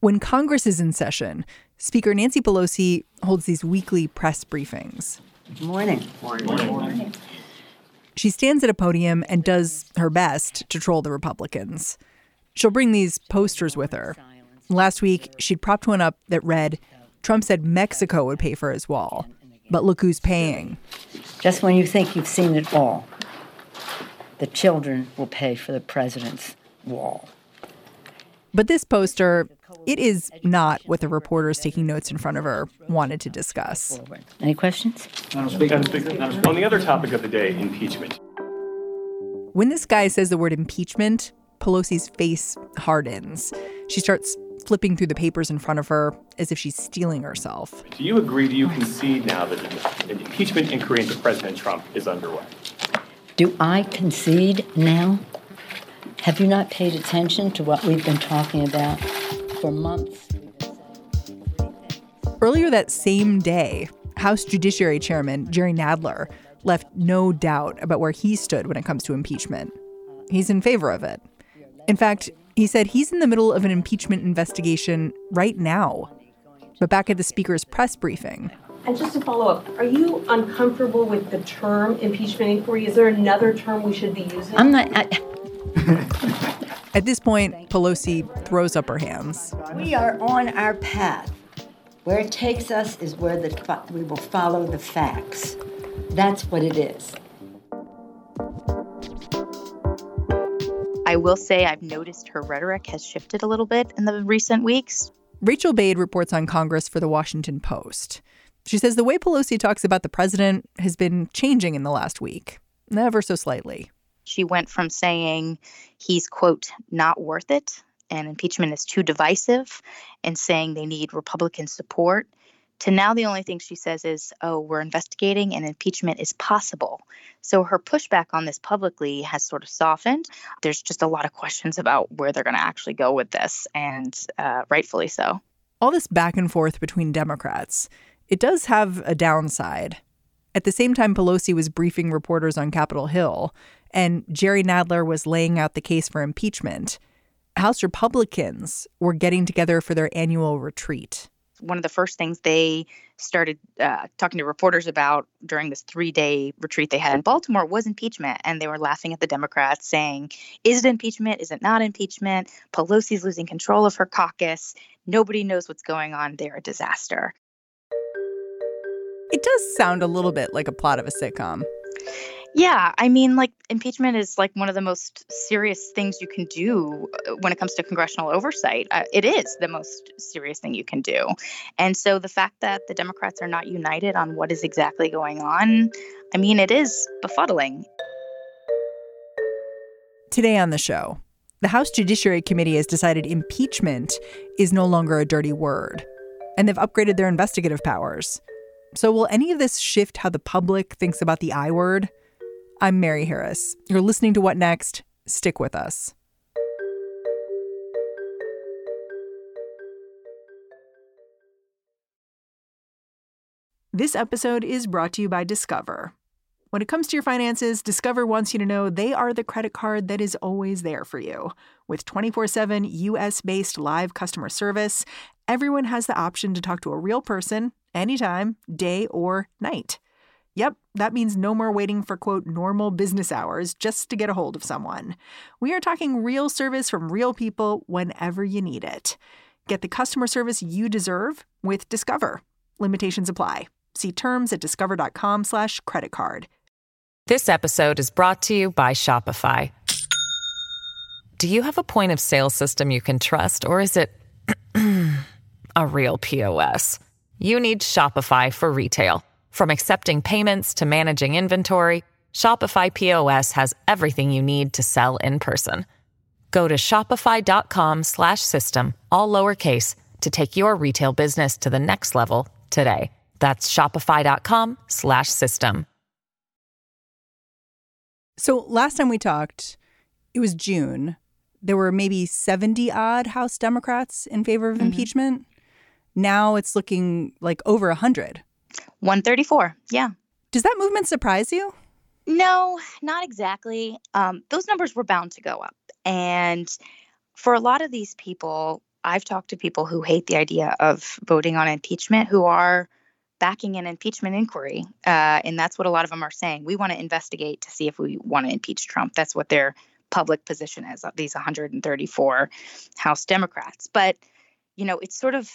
When Congress is in session, Speaker Nancy Pelosi holds these weekly press briefings. Good morning. Morning. Morning. morning. She stands at a podium and does her best to troll the Republicans. She'll bring these posters with her. Last week, she'd propped one up that read, Trump said Mexico would pay for his wall, but look who's paying. Just when you think you've seen it all, the children will pay for the president's wall. But this poster, it is not what the reporters taking notes in front of her wanted to discuss. Any questions? On the other topic of the day, impeachment. When this guy says the word impeachment, Pelosi's face hardens. She starts flipping through the papers in front of her as if she's steeling herself. Do you agree, do you concede now that an impeachment inquiry into President Trump is underway? Do I concede now? Have you not paid attention to what we've been talking about for months? Earlier that same day, House Judiciary Chairman Jerry Nadler left no doubt about where he stood when it comes to impeachment. He's in favor of it. In fact, he said he's in the middle of an impeachment investigation right now. But back at the Speaker's press briefing. And just to follow up, are you uncomfortable with the term impeachment inquiry? Is there another term we should be using? I'm not. I, At this point, Pelosi throws up her hands. We are on our path. Where it takes us is where the, we will follow the facts. That's what it is. I will say I've noticed her rhetoric has shifted a little bit in the recent weeks. Rachel Bade reports on Congress for the Washington Post. She says the way Pelosi talks about the president has been changing in the last week, ever so slightly. She went from saying he's, quote, not worth it and impeachment is too divisive and saying they need Republican support to now the only thing she says is, oh, we're investigating and impeachment is possible. So her pushback on this publicly has sort of softened. There's just a lot of questions about where they're going to actually go with this, and uh, rightfully so. All this back and forth between Democrats, it does have a downside. At the same time, Pelosi was briefing reporters on Capitol Hill, and Jerry Nadler was laying out the case for impeachment. House Republicans were getting together for their annual retreat one of the first things they started uh, talking to reporters about during this three day retreat they had in Baltimore was impeachment. And they were laughing at the Democrats, saying, Is it impeachment? Is it not impeachment? Pelosi's losing control of her caucus. Nobody knows what's going on. They're a disaster. It does sound a little bit like a plot of a sitcom. Yeah, I mean, like impeachment is like one of the most serious things you can do uh, when it comes to congressional oversight. Uh, it is the most serious thing you can do. And so the fact that the Democrats are not united on what is exactly going on, I mean, it is befuddling. Today on the show, the House Judiciary Committee has decided impeachment is no longer a dirty word, and they've upgraded their investigative powers. So, will any of this shift how the public thinks about the I word? I'm Mary Harris. You're listening to What Next? Stick with us. This episode is brought to you by Discover. When it comes to your finances, Discover wants you to know they are the credit card that is always there for you. With 24 7 US based live customer service, everyone has the option to talk to a real person anytime, day or night. Yep, that means no more waiting for quote normal business hours just to get a hold of someone. We are talking real service from real people whenever you need it. Get the customer service you deserve with Discover. Limitations apply. See terms at discover.com/slash credit card. This episode is brought to you by Shopify. Do you have a point of sale system you can trust, or is it a real POS? You need Shopify for retail. From accepting payments to managing inventory, Shopify POS has everything you need to sell in person. Go to shopify.com/system all lowercase to take your retail business to the next level today. That's shopify.com/system. So last time we talked, it was June. There were maybe 70 odd House Democrats in favor of Mhm. impeachment. Now it's looking like over 100. 134. Yeah. Does that movement surprise you? No, not exactly. Um, those numbers were bound to go up. And for a lot of these people, I've talked to people who hate the idea of voting on impeachment who are backing an impeachment inquiry. Uh, and that's what a lot of them are saying. We want to investigate to see if we want to impeach Trump. That's what their public position is, these 134 House Democrats. But, you know, it's sort of,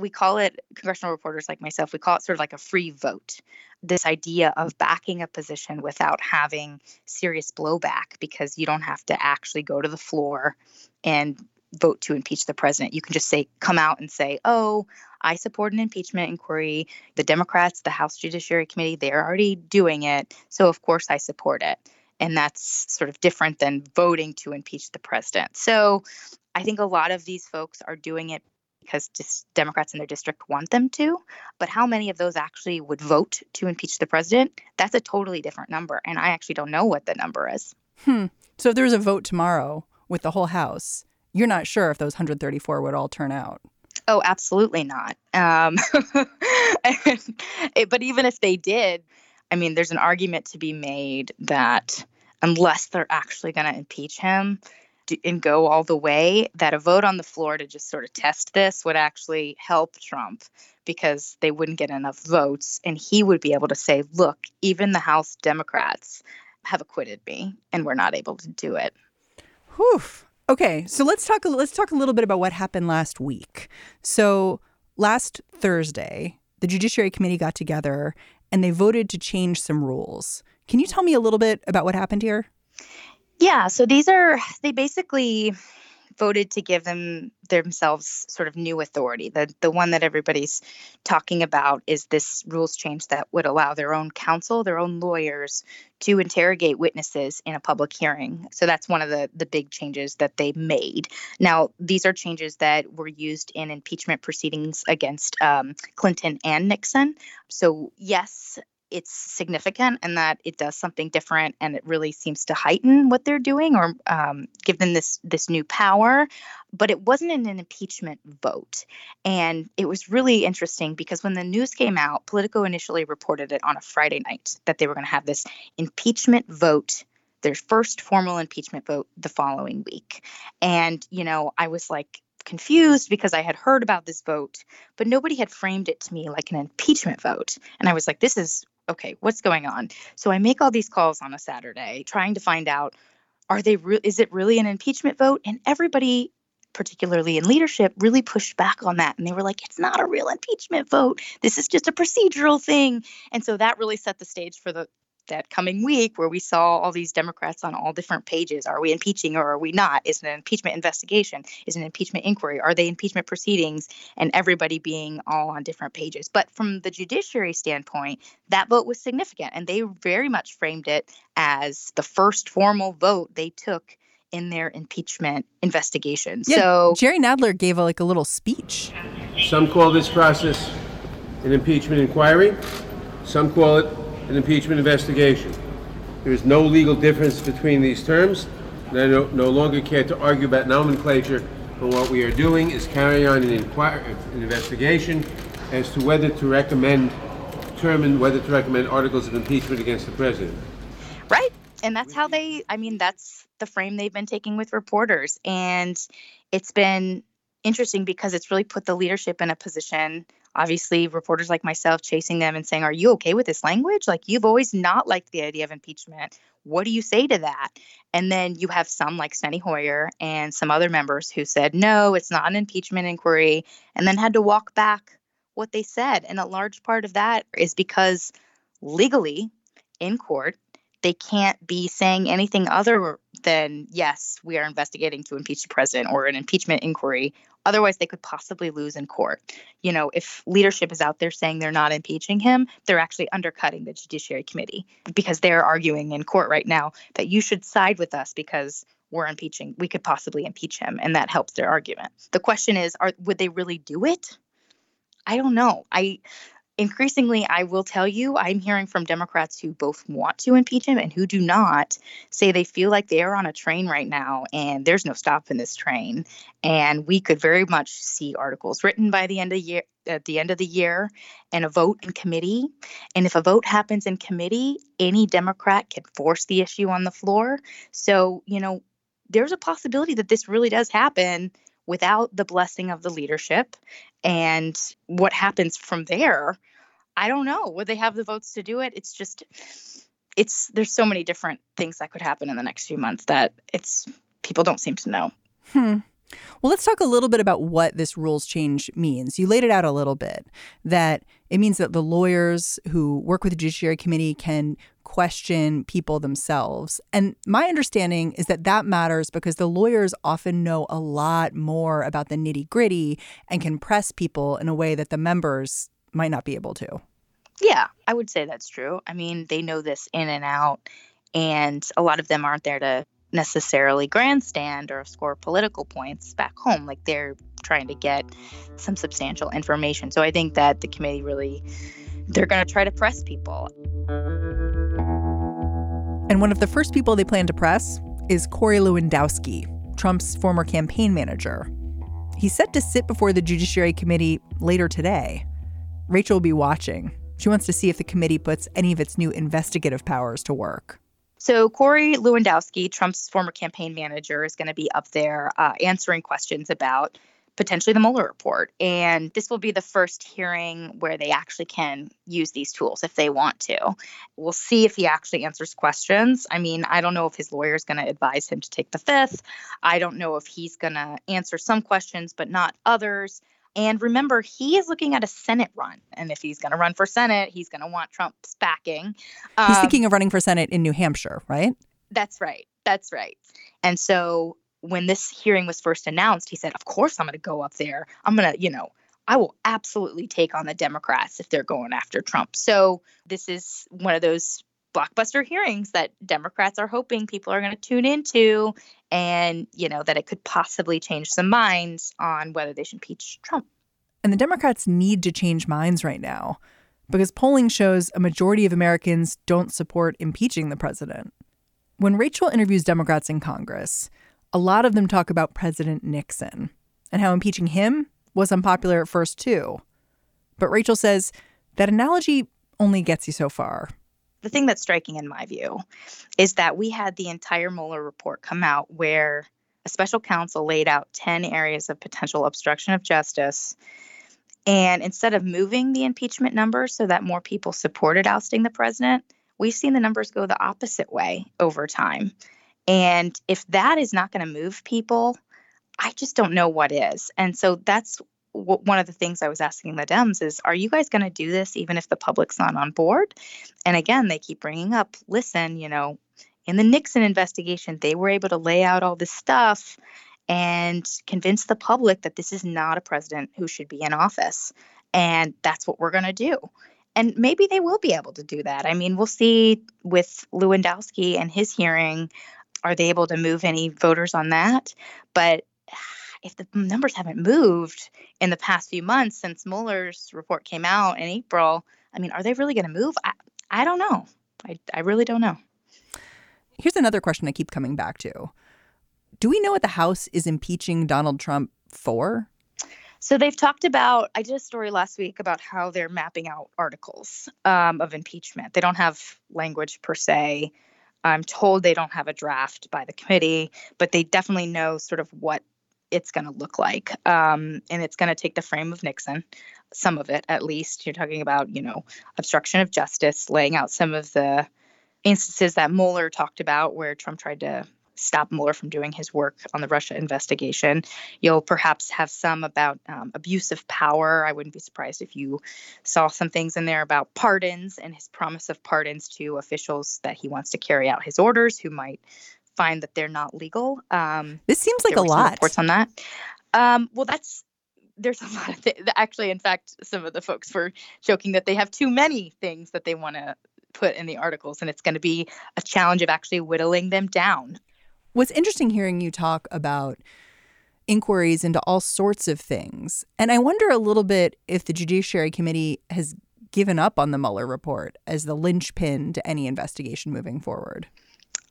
we call it, congressional reporters like myself, we call it sort of like a free vote this idea of backing a position without having serious blowback because you don't have to actually go to the floor and vote to impeach the president. You can just say, come out and say, oh, I support an impeachment inquiry. The Democrats, the House Judiciary Committee, they're already doing it. So, of course, I support it. And that's sort of different than voting to impeach the president. So, I think a lot of these folks are doing it because just Democrats in their district want them to. But how many of those actually would vote to impeach the president? That's a totally different number. And I actually don't know what the number is. Hmm. So if there was a vote tomorrow with the whole House, you're not sure if those 134 would all turn out. Oh, absolutely not. Um, it, but even if they did, I mean, there's an argument to be made that unless they're actually going to impeach him, and go all the way, that a vote on the floor to just sort of test this would actually help Trump because they wouldn't get enough votes. And he would be able to say, look, even the House Democrats have acquitted me and we're not able to do it. Whew. Okay, so let's talk. Let's talk a little bit about what happened last week. So last Thursday, the Judiciary Committee got together and they voted to change some rules. Can you tell me a little bit about what happened here? Yeah, so these are they basically voted to give them themselves sort of new authority. The the one that everybody's talking about is this rules change that would allow their own counsel, their own lawyers to interrogate witnesses in a public hearing. So that's one of the the big changes that they made. Now, these are changes that were used in impeachment proceedings against um, Clinton and Nixon. So yes, it's significant and that it does something different and it really seems to heighten what they're doing or um, give them this this new power. But it wasn't an impeachment vote. And it was really interesting because when the news came out politico initially reported it on a friday night that they were going to have this impeachment vote their first formal impeachment vote the following week. And you know i was like confused because I had heard about this vote, but nobody had framed it to me like an impeachment vote. And I was like, this is okay, what's going on? So I make all these calls on a Saturday trying to find out are they re- is it really an impeachment vote? And everybody particularly in leadership really pushed back on that and they were like it's not a real impeachment vote. This is just a procedural thing. And so that really set the stage for the that coming week where we saw all these Democrats on all different pages. Are we impeaching or are we not? Is it an impeachment investigation? Is it an impeachment inquiry? Are they impeachment proceedings? And everybody being all on different pages. But from the judiciary standpoint, that vote was significant. And they very much framed it as the first formal vote they took in their impeachment investigation. Yeah, so Jerry Nadler gave a, like a little speech. Some call this process an impeachment inquiry. Some call it an impeachment investigation. There is no legal difference between these terms, and I no, no longer care to argue about nomenclature, but what we are doing is carrying on an, inquir- an investigation as to whether to recommend, determine whether to recommend articles of impeachment against the president. Right. And that's how they, I mean, that's the frame they've been taking with reporters. And it's been interesting because it's really put the leadership in a position obviously reporters like myself chasing them and saying are you okay with this language? Like you've always not liked the idea of impeachment. What do you say to that? And then you have some like Steny Hoyer and some other members who said no it's not an impeachment inquiry and then had to walk back what they said. And a large part of that is because legally in court they can't be saying anything other than, yes, we are investigating to impeach the president or an impeachment inquiry. Otherwise, they could possibly lose in court. You know, if leadership is out there saying they're not impeaching him, they're actually undercutting the Judiciary Committee because they're arguing in court right now that you should side with us because we're impeaching, we could possibly impeach him, and that helps their argument. The question is, are would they really do it? I don't know. I increasingly, I will tell you, I'm hearing from Democrats who both want to impeach him and who do not say they feel like they are on a train right now and there's no stopping this train. And we could very much see articles written by the end of year at the end of the year and a vote in committee. And if a vote happens in committee, any Democrat can force the issue on the floor. So, you know, there's a possibility that this really does happen without the blessing of the leadership. And what happens from there I don't know. Would they have the votes to do it? It's just it's there's so many different things that could happen in the next few months that it's people don't seem to know. Hmm. Well, let's talk a little bit about what this rules change means. You laid it out a little bit that it means that the lawyers who work with the Judiciary Committee can question people themselves. And my understanding is that that matters because the lawyers often know a lot more about the nitty gritty and can press people in a way that the members might not be able to. Yeah, I would say that's true. I mean, they know this in and out, and a lot of them aren't there to necessarily grandstand or score political points back home. Like they're trying to get some substantial information. So I think that the committee really they're going to try to press people. And one of the first people they plan to press is Corey Lewandowski, Trump's former campaign manager. He's set to sit before the Judiciary Committee later today. Rachel will be watching. She wants to see if the committee puts any of its new investigative powers to work. So, Corey Lewandowski, Trump's former campaign manager, is going to be up there uh, answering questions about potentially the Mueller report. And this will be the first hearing where they actually can use these tools if they want to. We'll see if he actually answers questions. I mean, I don't know if his lawyer is going to advise him to take the fifth. I don't know if he's going to answer some questions, but not others. And remember, he is looking at a Senate run. And if he's going to run for Senate, he's going to want Trump's backing. Um, he's thinking of running for Senate in New Hampshire, right? That's right. That's right. And so when this hearing was first announced, he said, Of course, I'm going to go up there. I'm going to, you know, I will absolutely take on the Democrats if they're going after Trump. So this is one of those blockbuster hearings that Democrats are hoping people are going to tune into and, you know, that it could possibly change some minds on whether they should impeach Trump. And the Democrats need to change minds right now because polling shows a majority of Americans don't support impeaching the president. When Rachel interviews Democrats in Congress, a lot of them talk about President Nixon and how impeaching him was unpopular at first, too. But Rachel says that analogy only gets you so far the thing that's striking in my view is that we had the entire Mueller report come out where a special counsel laid out 10 areas of potential obstruction of justice. And instead of moving the impeachment numbers so that more people supported ousting the president, we've seen the numbers go the opposite way over time. And if that is not going to move people, I just don't know what is. And so that's one of the things I was asking the Dems is, are you guys going to do this even if the public's not on board? And again, they keep bringing up, listen, you know, in the Nixon investigation, they were able to lay out all this stuff and convince the public that this is not a president who should be in office. And that's what we're going to do. And maybe they will be able to do that. I mean, we'll see with Lewandowski and his hearing, are they able to move any voters on that? But if the numbers haven't moved in the past few months since Mueller's report came out in April, I mean, are they really going to move? I, I don't know. I, I really don't know. Here's another question I keep coming back to. Do we know what the House is impeaching Donald Trump for? So they've talked about, I did a story last week about how they're mapping out articles um, of impeachment. They don't have language per se. I'm told they don't have a draft by the committee, but they definitely know sort of what it's going to look like. Um, and it's going to take the frame of Nixon, some of it at least. You're talking about, you know, obstruction of justice, laying out some of the instances that Mueller talked about where Trump tried to stop Mueller from doing his work on the Russia investigation. You'll perhaps have some about um, abuse of power. I wouldn't be surprised if you saw some things in there about pardons and his promise of pardons to officials that he wants to carry out his orders who might find that they're not legal. Um, this seems like a lot. Reports on that. Um, well, that's there's a lot of th- actually. In fact, some of the folks were joking that they have too many things that they want to put in the articles, and it's going to be a challenge of actually whittling them down. What's interesting hearing you talk about inquiries into all sorts of things, and I wonder a little bit if the Judiciary Committee has given up on the Mueller report as the linchpin to any investigation moving forward.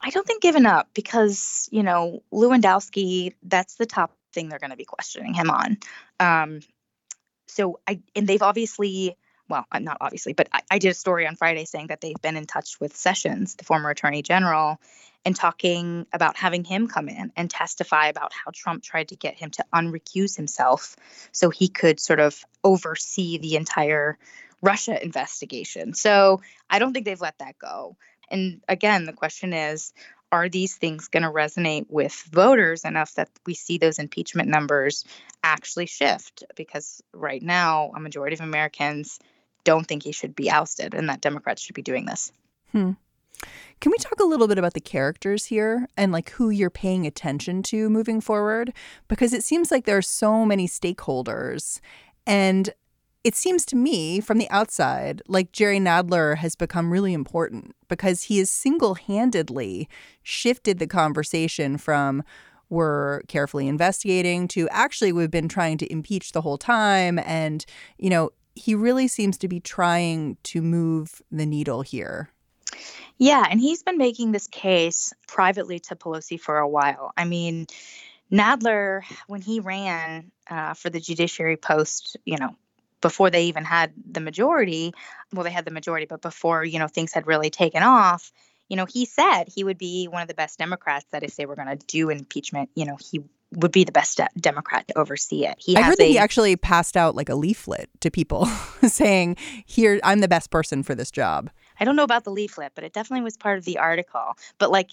I don't think given up because you know Lewandowski. That's the top thing they're going to be questioning him on. Um, so I and they've obviously well, not obviously, but I, I, did a story on Friday saying that they've been in touch with Sessions, the former attorney general, and talking about having him come in and testify about how Trump tried to get him to unrecuse himself so he could sort of oversee the entire Russia investigation. So I don't think they've let that go. And again, the question is are these things going to resonate with voters enough that we see those impeachment numbers actually shift? Because right now, a majority of Americans don't think he should be ousted and that Democrats should be doing this. Hmm. Can we talk a little bit about the characters here and like who you're paying attention to moving forward? Because it seems like there are so many stakeholders. And it seems to me from the outside like Jerry Nadler has become really important because he has single handedly shifted the conversation from we're carefully investigating to actually we've been trying to impeach the whole time. And, you know, he really seems to be trying to move the needle here. Yeah, and he's been making this case privately to Pelosi for a while. I mean, Nadler, when he ran uh, for the judiciary post, you know, before they even had the majority, well, they had the majority, but before, you know, things had really taken off, you know, he said he would be one of the best Democrats that if they were going to do impeachment, you know, he would be the best Democrat to oversee it. He I heard that he actually passed out like a leaflet to people saying, "Here, I'm the best person for this job." I don't know about the leaflet, but it definitely was part of the article. But like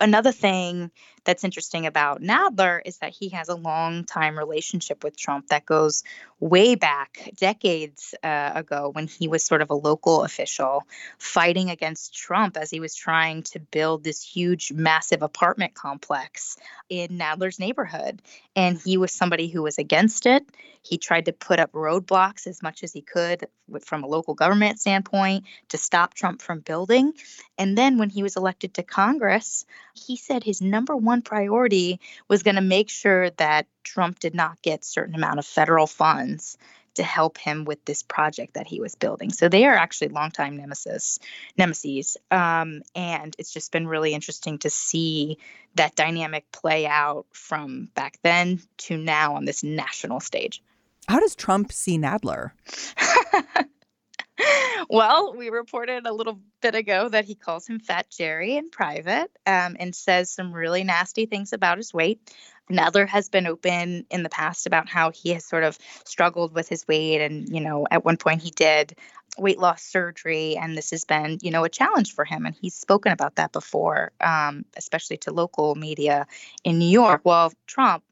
another thing that's interesting about Nadler is that he has a long time relationship with Trump that goes way back decades uh, ago when he was sort of a local official fighting against Trump as he was trying to build this huge, massive apartment complex in Nadler's neighborhood. And he was somebody who was against it. He tried to put up roadblocks as much as he could from a local government standpoint to stop Trump from building. And then when he was elected to Congress, he said his number one one priority was going to make sure that Trump did not get certain amount of federal funds to help him with this project that he was building. So they are actually longtime nemesis, nemesis, um, and it's just been really interesting to see that dynamic play out from back then to now on this national stage. How does Trump see Nadler? well, we reported a little bit ago that he calls him Fat Jerry in private um, and says some really nasty things about his weight. Nadler has been open in the past about how he has sort of struggled with his weight. And, you know, at one point he did weight loss surgery, and this has been, you know, a challenge for him. And he's spoken about that before, um, especially to local media in New York. Well, Trump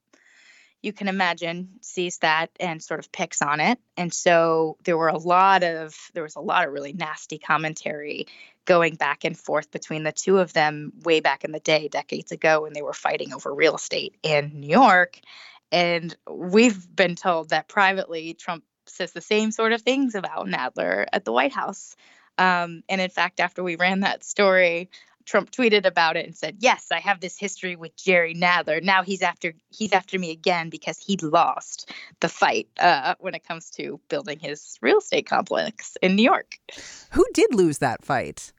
you can imagine sees that and sort of picks on it. And so there were a lot of there was a lot of really nasty commentary going back and forth between the two of them way back in the day decades ago when they were fighting over real estate in new york. And we've been told that privately trump says the same sort of things about nadler at the white house. Um, and in fact after we ran that story Trump tweeted about it and said, "Yes, I have this history with Jerry Nadler. Now he's after he's after me again because he lost the fight uh, when it comes to building his real estate complex in New York." Who did lose that fight?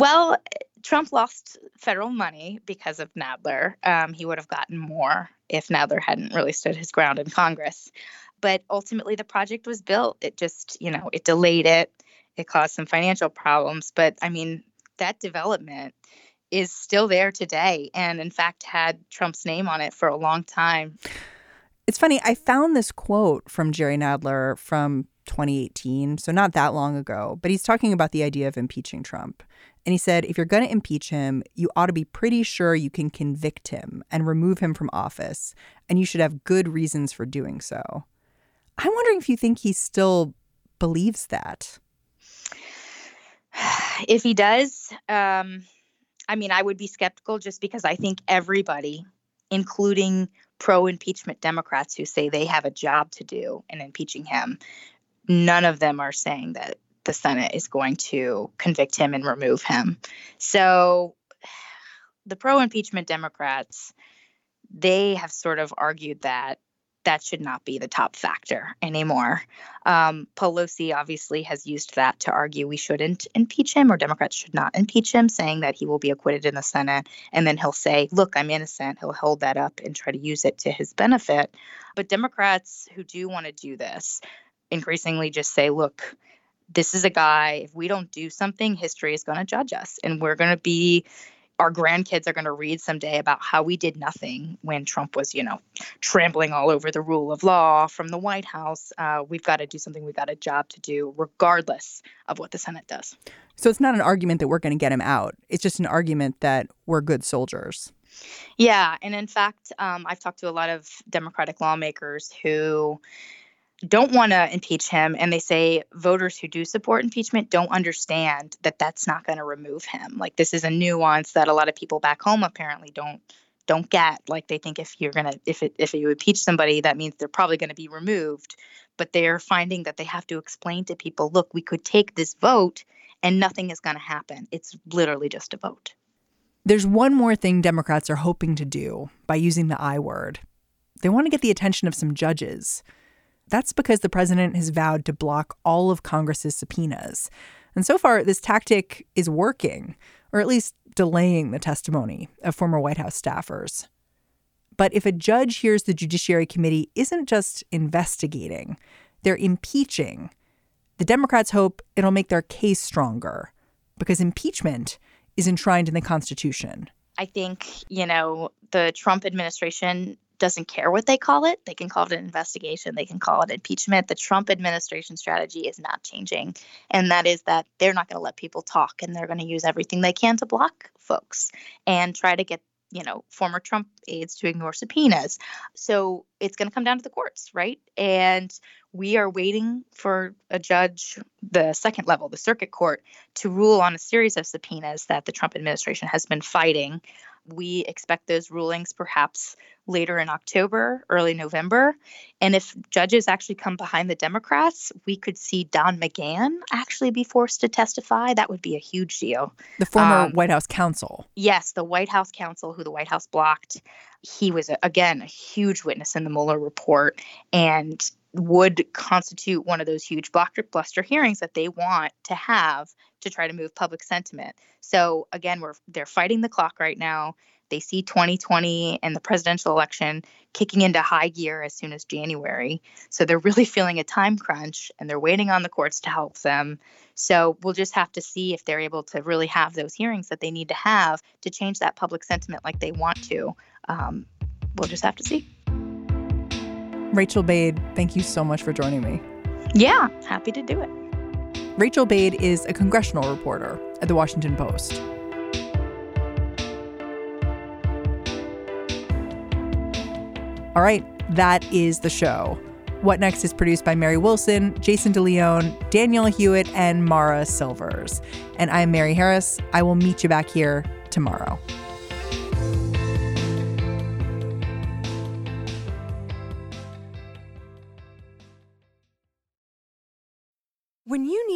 Well, Trump lost federal money because of Nadler. Um, he would have gotten more if Nadler hadn't really stood his ground in Congress. But ultimately, the project was built. It just, you know, it delayed it. It caused some financial problems. But I mean, that development is still there today and in fact had Trump's name on it for a long time. It's funny, I found this quote from Jerry Nadler from 2018, so not that long ago, but he's talking about the idea of impeaching Trump. And he said if you're going to impeach him, you ought to be pretty sure you can convict him and remove him from office. And you should have good reasons for doing so. I'm wondering if you think he still believes that. If he does, um, I mean, I would be skeptical just because I think everybody, including pro impeachment Democrats who say they have a job to do in impeaching him, none of them are saying that the Senate is going to convict him and remove him. So the pro impeachment Democrats, they have sort of argued that that should not be the top factor anymore. Um, Pelosi obviously has used that to argue we shouldn't impeach him or Democrats should not impeach him, saying that he will be acquitted in the Senate. And then he'll say, look, I'm innocent. He'll hold that up and try to use it to his benefit. But Democrats who do want to do this increasingly just say, look, this is a guy, if we don't do something, history is going to judge us. And we're going to be, our grandkids are going to read someday about how we did nothing when Trump was, you know, trampling all over the rule of law from the White House. Uh, we've got to do something. We've got a job to do, regardless of what the Senate does. So it's not an argument that we're going to get him out. It's just an argument that we're good soldiers. Yeah. And in fact, um, I've talked to a lot of Democratic lawmakers who don't want to impeach him and they say voters who do support impeachment don't understand that that's not going to remove him. Like this is a nuance that a lot of people back home apparently don't don't get. Like they think if you're going to if it, if you impeach somebody that means they're probably going to be removed. But they're finding that they have to explain to people look we could take this vote and nothing is going to happen. It's literally just a vote. There's one more thing democrats are hoping to do by using the i word. They want to get the attention of some judges that's because the president has vowed to block all of Congress's subpoenas. And so far, this tactic is working, or at least delaying the testimony of former White House staffers. But if a judge hears the Judiciary Committee isn't just investigating, they're impeaching, the Democrats hope it'll make their case stronger because impeachment is enshrined in the Constitution. I think, you know, the Trump administration doesn't care what they call it. They can call it an investigation, they can call it impeachment. The Trump administration strategy is not changing. And that is that they're not going to let people talk and they're going to use everything they can to block folks and try to get you know, former Trump aides to ignore subpoenas. So it's going to come down to the courts, right? And we are waiting for a judge, the second level, the circuit court, to rule on a series of subpoenas that the Trump administration has been fighting we expect those rulings perhaps later in October, early November. And if judges actually come behind the Democrats, we could see Don McGahn actually be forced to testify. That would be a huge deal. The former um, White House counsel. Yes, the White House counsel who the White House blocked. He was, again, a huge witness in the Mueller report. And would constitute one of those huge blockbuster hearings that they want to have to try to move public sentiment. So again, we're they're fighting the clock right now. They see 2020 and the presidential election kicking into high gear as soon as January. So they're really feeling a time crunch and they're waiting on the courts to help them. So we'll just have to see if they're able to really have those hearings that they need to have to change that public sentiment like they want to. Um, we'll just have to see. Rachel Bade, thank you so much for joining me. Yeah, happy to do it. Rachel Bade is a congressional reporter at The Washington Post. All right, that is the show. What Next is produced by Mary Wilson, Jason DeLeon, Daniel Hewitt, and Mara Silvers. And I'm Mary Harris. I will meet you back here tomorrow.